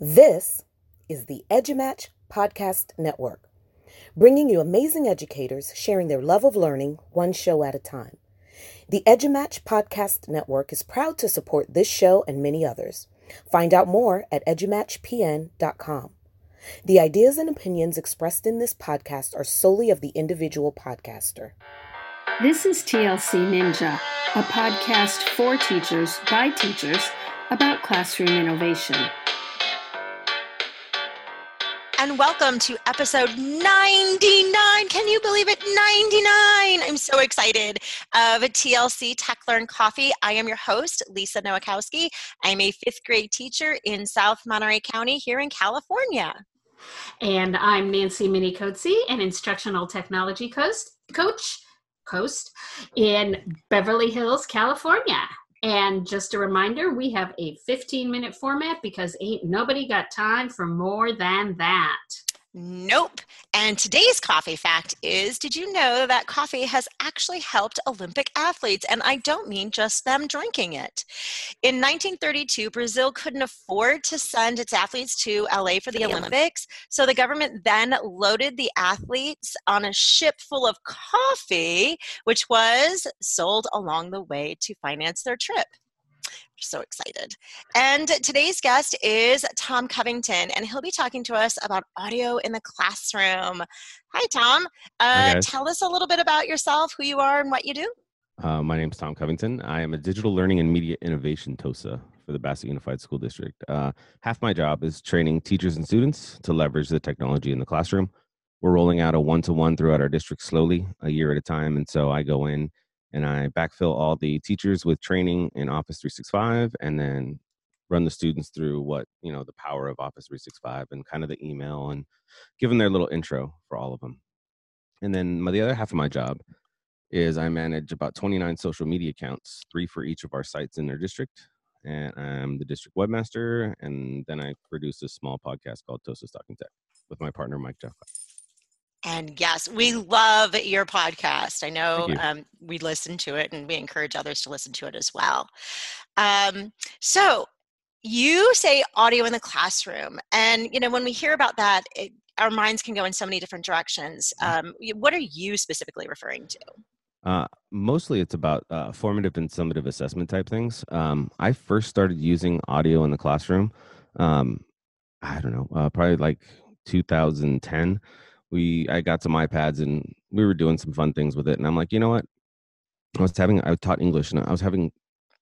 This is the EduMatch Podcast Network, bringing you amazing educators sharing their love of learning one show at a time. The EduMatch Podcast Network is proud to support this show and many others. Find out more at edumatchpn.com. The ideas and opinions expressed in this podcast are solely of the individual podcaster. This is TLC Ninja, a podcast for teachers by teachers about classroom innovation and welcome to episode 99. Can you believe it? 99. I'm so excited of TLC Tech Learn Coffee. I am your host, Lisa Nowakowski. I'm a fifth grade teacher in South Monterey County here in California. And I'm Nancy Minicozzi, an instructional technology coach, coach, coast in Beverly Hills, California. And just a reminder, we have a 15 minute format because ain't nobody got time for more than that. Nope. And today's coffee fact is Did you know that coffee has actually helped Olympic athletes? And I don't mean just them drinking it. In 1932, Brazil couldn't afford to send its athletes to LA for the Olympics. So the government then loaded the athletes on a ship full of coffee, which was sold along the way to finance their trip so excited. And today's guest is Tom Covington, and he'll be talking to us about audio in the classroom. Hi, Tom. Uh, Hi tell us a little bit about yourself, who you are, and what you do. Uh, my name is Tom Covington. I am a digital learning and media innovation TOSA for the Bassett Unified School District. Uh, half my job is training teachers and students to leverage the technology in the classroom. We're rolling out a one to one throughout our district slowly, a year at a time. And so I go in and I backfill all the teachers with training in Office 365 and then run the students through what, you know, the power of Office 365 and kind of the email and give them their little intro for all of them. And then my, the other half of my job is I manage about 29 social media accounts, three for each of our sites in their district. And I'm the district webmaster. And then I produce a small podcast called Tosa Talking Tech with my partner, Mike Jeff. And yes, we love your podcast. I know um, we listen to it and we encourage others to listen to it as well. Um, so, you say audio in the classroom. And, you know, when we hear about that, it, our minds can go in so many different directions. Mm-hmm. Um, what are you specifically referring to? Uh, mostly it's about uh, formative and summative assessment type things. Um, I first started using audio in the classroom, um, I don't know, uh, probably like 2010 we I got some iPads and we were doing some fun things with it. And I'm like, you know what? I was having I taught English and I was having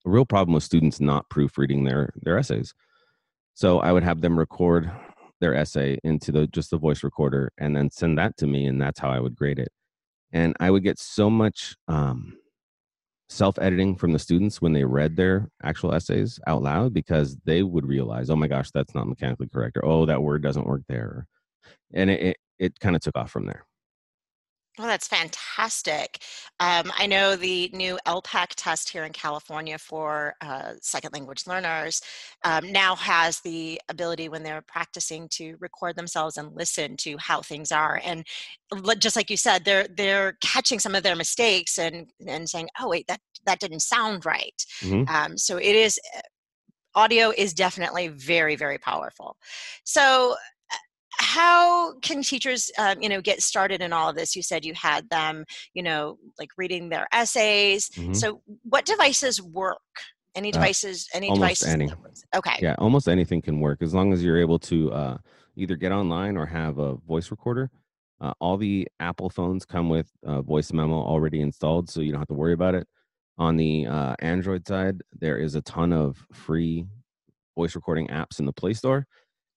a real problem with students not proofreading their their essays. So I would have them record their essay into the just the voice recorder and then send that to me and that's how I would grade it. And I would get so much um, self editing from the students when they read their actual essays out loud because they would realize, oh my gosh, that's not mechanically correct, or oh, that word doesn't work there. And it, it kind of took off from there. Well, that's fantastic. Um, I know the new ELPAC test here in California for uh, second language learners um, now has the ability when they're practicing to record themselves and listen to how things are. And just like you said, they're they're catching some of their mistakes and and saying, "Oh, wait, that that didn't sound right." Mm-hmm. Um, so it is uh, audio is definitely very very powerful. So how can teachers um, you know get started in all of this? You said you had them you know like reading their essays. Mm-hmm. so what devices work? Any devices uh, any devices any. okay. Yeah almost anything can work as long as you're able to uh, either get online or have a voice recorder. Uh, all the apple phones come with voice memo already installed so you don't have to worry about it. On the uh, android side there is a ton of free voice recording apps in the play store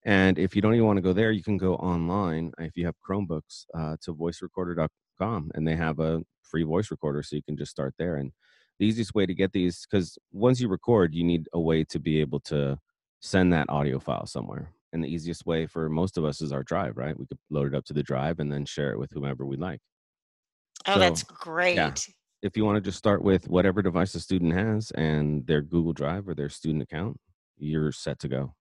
and if you don't even want to go there, you can go online if you have Chromebooks uh, to voicerecorder.com and they have a free voice recorder so you can just start there. And the easiest way to get these, because once you record, you need a way to be able to send that audio file somewhere. And the easiest way for most of us is our drive, right? We could load it up to the drive and then share it with whomever we like. Oh, so, that's great. Yeah, if you want to just start with whatever device the student has and their Google Drive or their student account, you're set to go.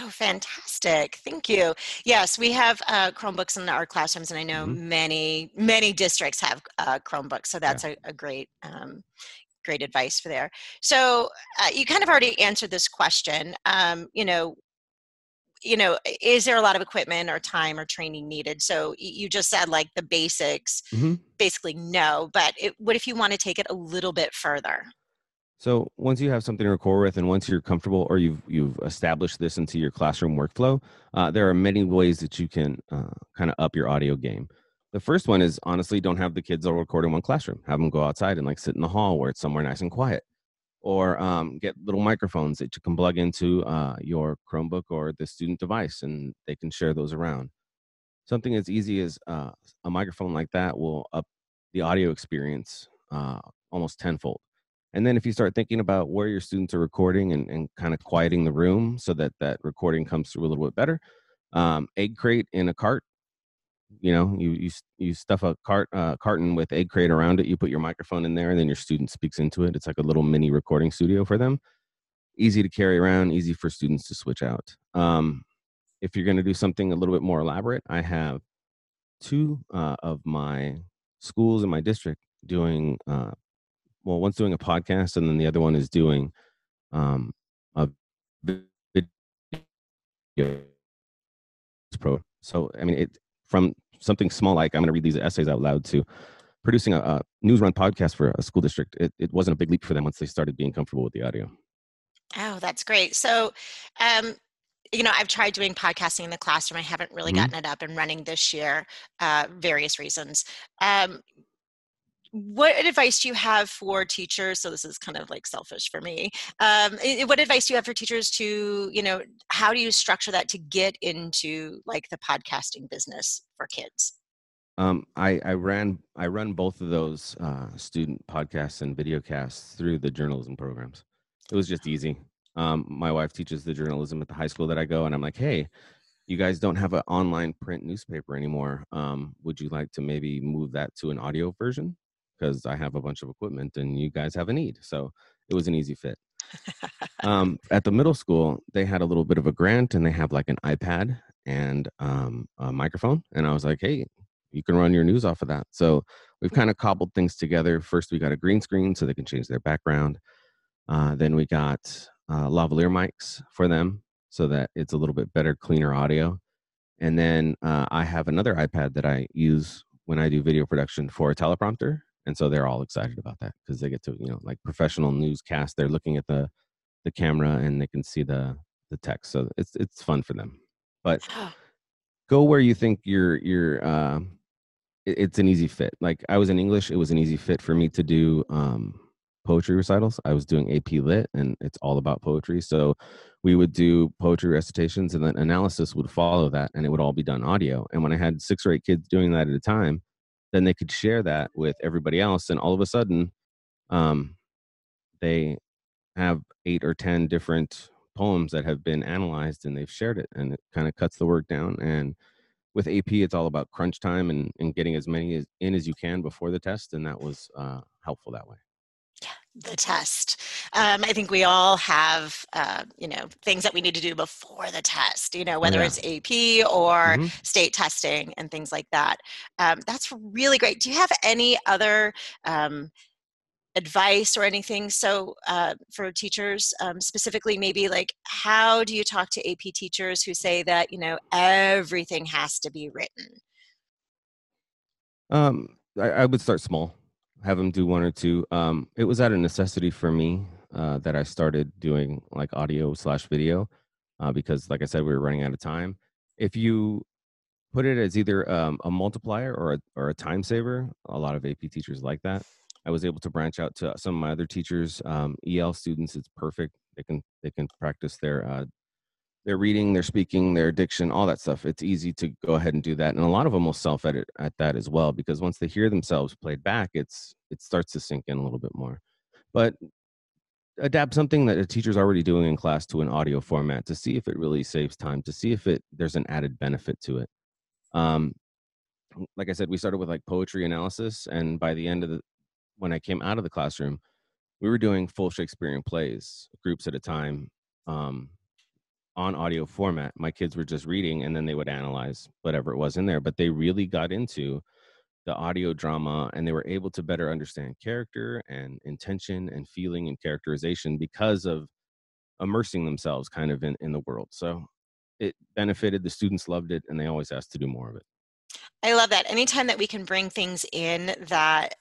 Oh, fantastic. Thank you. Yes, we have uh, Chromebooks in our classrooms, and I know mm-hmm. many, many districts have uh, Chromebooks. So that's yeah. a, a, great, um, great advice for there. So uh, you kind of already answered this question. Um, you know, you know is there a lot of equipment or time or training needed so you just said like the basics mm-hmm. basically no but it, what if you want to take it a little bit further so once you have something to record with, and once you're comfortable, or you've you've established this into your classroom workflow, uh, there are many ways that you can uh, kind of up your audio game. The first one is honestly, don't have the kids all record in one classroom. Have them go outside and like sit in the hall where it's somewhere nice and quiet, or um, get little microphones that you can plug into uh, your Chromebook or the student device, and they can share those around. Something as easy as uh, a microphone like that will up the audio experience uh, almost tenfold and then if you start thinking about where your students are recording and, and kind of quieting the room so that that recording comes through a little bit better, um, egg crate in a cart. You know, you you you stuff a cart uh, carton with egg crate around it. You put your microphone in there, and then your student speaks into it. It's like a little mini recording studio for them. Easy to carry around, easy for students to switch out. Um, if you're going to do something a little bit more elaborate, I have two uh, of my schools in my district doing uh, well, one's doing a podcast, and then the other one is doing um, a video pro. So, I mean, it from something small like I'm going to read these essays out loud to producing a, a news run podcast for a school district. It, it wasn't a big leap for them once they started being comfortable with the audio. Oh, that's great. So, um, you know, I've tried doing podcasting in the classroom. I haven't really mm-hmm. gotten it up and running this year, uh, various reasons. Um, what advice do you have for teachers so this is kind of like selfish for me um, what advice do you have for teachers to you know how do you structure that to get into like the podcasting business for kids um, I, I ran I run both of those uh, student podcasts and videocasts through the journalism programs. It was just easy. Um, my wife teaches the journalism at the high school that I go, and I'm like, hey, you guys don't have an online print newspaper anymore. Um, would you like to maybe move that to an audio version? Because I have a bunch of equipment and you guys have a need. So it was an easy fit. um, at the middle school, they had a little bit of a grant and they have like an iPad and um, a microphone. And I was like, hey, you can run your news off of that. So we've kind of cobbled things together. First, we got a green screen so they can change their background. Uh, then we got uh, lavalier mics for them so that it's a little bit better, cleaner audio. And then uh, I have another iPad that I use when I do video production for a teleprompter and so they're all excited about that because they get to you know like professional newscast they're looking at the the camera and they can see the the text so it's it's fun for them. But go where you think you're you're uh, it, it's an easy fit. Like i was in english it was an easy fit for me to do um poetry recitals. I was doing ap lit and it's all about poetry so we would do poetry recitations and then analysis would follow that and it would all be done audio. And when i had six or eight kids doing that at a time then they could share that with everybody else and all of a sudden um, they have eight or ten different poems that have been analyzed and they've shared it and it kind of cuts the work down and with ap it's all about crunch time and, and getting as many as, in as you can before the test and that was uh, helpful that way the test. Um, I think we all have, uh, you know, things that we need to do before the test. You know, whether yeah. it's AP or mm-hmm. state testing and things like that. Um, that's really great. Do you have any other um, advice or anything? So uh, for teachers, um, specifically, maybe like how do you talk to AP teachers who say that you know everything has to be written? Um, I, I would start small have them do one or two. Um, it was out of necessity for me uh, that I started doing like audio slash video uh, because, like I said, we were running out of time. If you put it as either um, a multiplier or a, or a time saver, a lot of AP teachers like that. I was able to branch out to some of my other teachers. Um, EL students, it's perfect. They can they can practice their uh, their reading, their speaking, their diction, all that stuff. It's easy to go ahead and do that, and a lot of them will self-edit at that as well because once they hear themselves played back, it's it starts to sink in a little bit more. But adapt something that a teacher's already doing in class to an audio format to see if it really saves time, to see if it there's an added benefit to it. Um, like I said, we started with like poetry analysis, and by the end of the when I came out of the classroom, we were doing full Shakespearean plays, groups at a time. Um, on audio format. My kids were just reading and then they would analyze whatever it was in there, but they really got into the audio drama and they were able to better understand character and intention and feeling and characterization because of immersing themselves kind of in, in the world. So it benefited the students loved it and they always asked to do more of it I love that. Anytime that we can bring things in that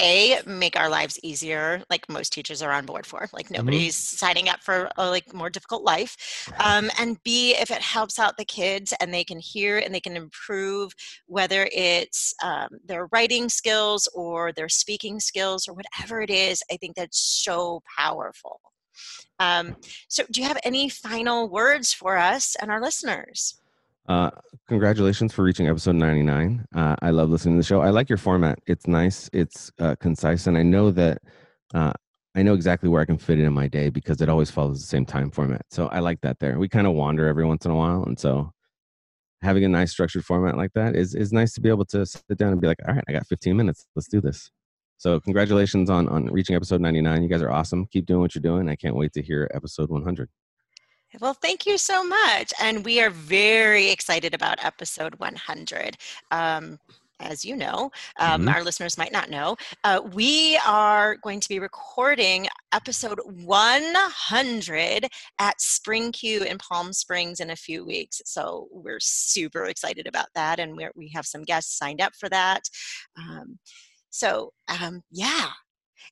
a make our lives easier like most teachers are on board for like Mm-hmm. nobody's signing up for a like more difficult life. Um, and b if it helps out the kids and they can hear and they can improve whether it's um, their writing skills or their speaking skills or whatever it is i think that's so powerful. Um, so do you have any final words for us and our listeners Uh, congratulations for reaching episode 99. Uh, I love listening to the show. I like your format. It's nice, it's uh, concise, and I know that uh, I know exactly where I can fit it in my day because it always follows the same time format. So I like that there. We kind of wander every once in a while. And so having a nice structured format like that is, is nice to be able to sit down and be like, all right, I got 15 minutes. Let's do this. So congratulations on, on reaching episode 99. You guys are awesome. Keep doing what you're doing. I can't wait to hear episode 100. Well, thank you so much. And we are very excited about episode 100. Um, as you know, um, Mhm. our listeners might not know, uh, we are going to be recording episode 100 at Spring CUE in Palm Springs in a few weeks. So we're super excited about that. And we're, we have some guests signed up for that. Um, so, um, yeah,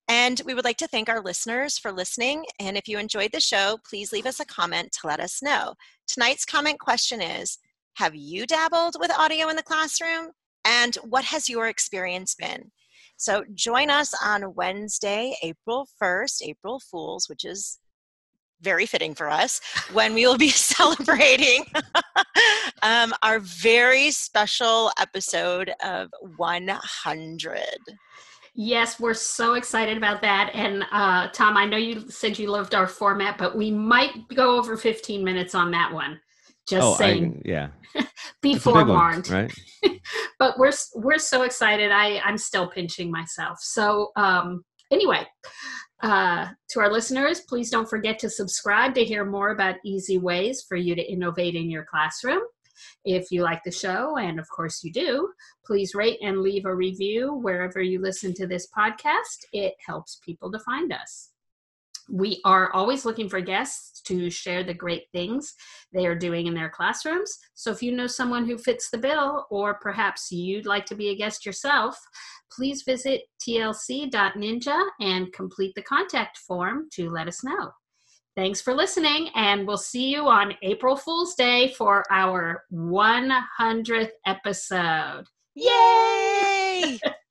and we would like to thank our listeners for listening. And if you enjoyed the show, please leave us a comment to let us know. Tonight's comment question is Have you dabbled with audio in the classroom? And what has your experience been? So join us on Wednesday, April 1st, April Fools, which is very fitting for us, when we will be celebrating um, our very special episode of 100. Yes, we're so excited about that. And uh, Tom, I know you said you loved our format, but we might go over 15 minutes on that one. Just oh, saying, I, yeah. be one, forewarned. right? But we're we're so excited. I I'm still pinching myself. So um, anyway, uh, to our listeners, please don't forget to subscribe to hear more about easy ways for you to innovate in your classroom. If you like the show, and of course you do, please rate and leave a review wherever you listen to this podcast. It helps people to find us. We are always looking for guests to share the great things they are doing in their classrooms. So if you know someone who fits the bill, or perhaps you'd like to be a guest yourself, please visit tlc.ninja and complete the contact form to let us know. Thanks for listening, and we'll see you on April Fool's Day for our 100th episode. Yay!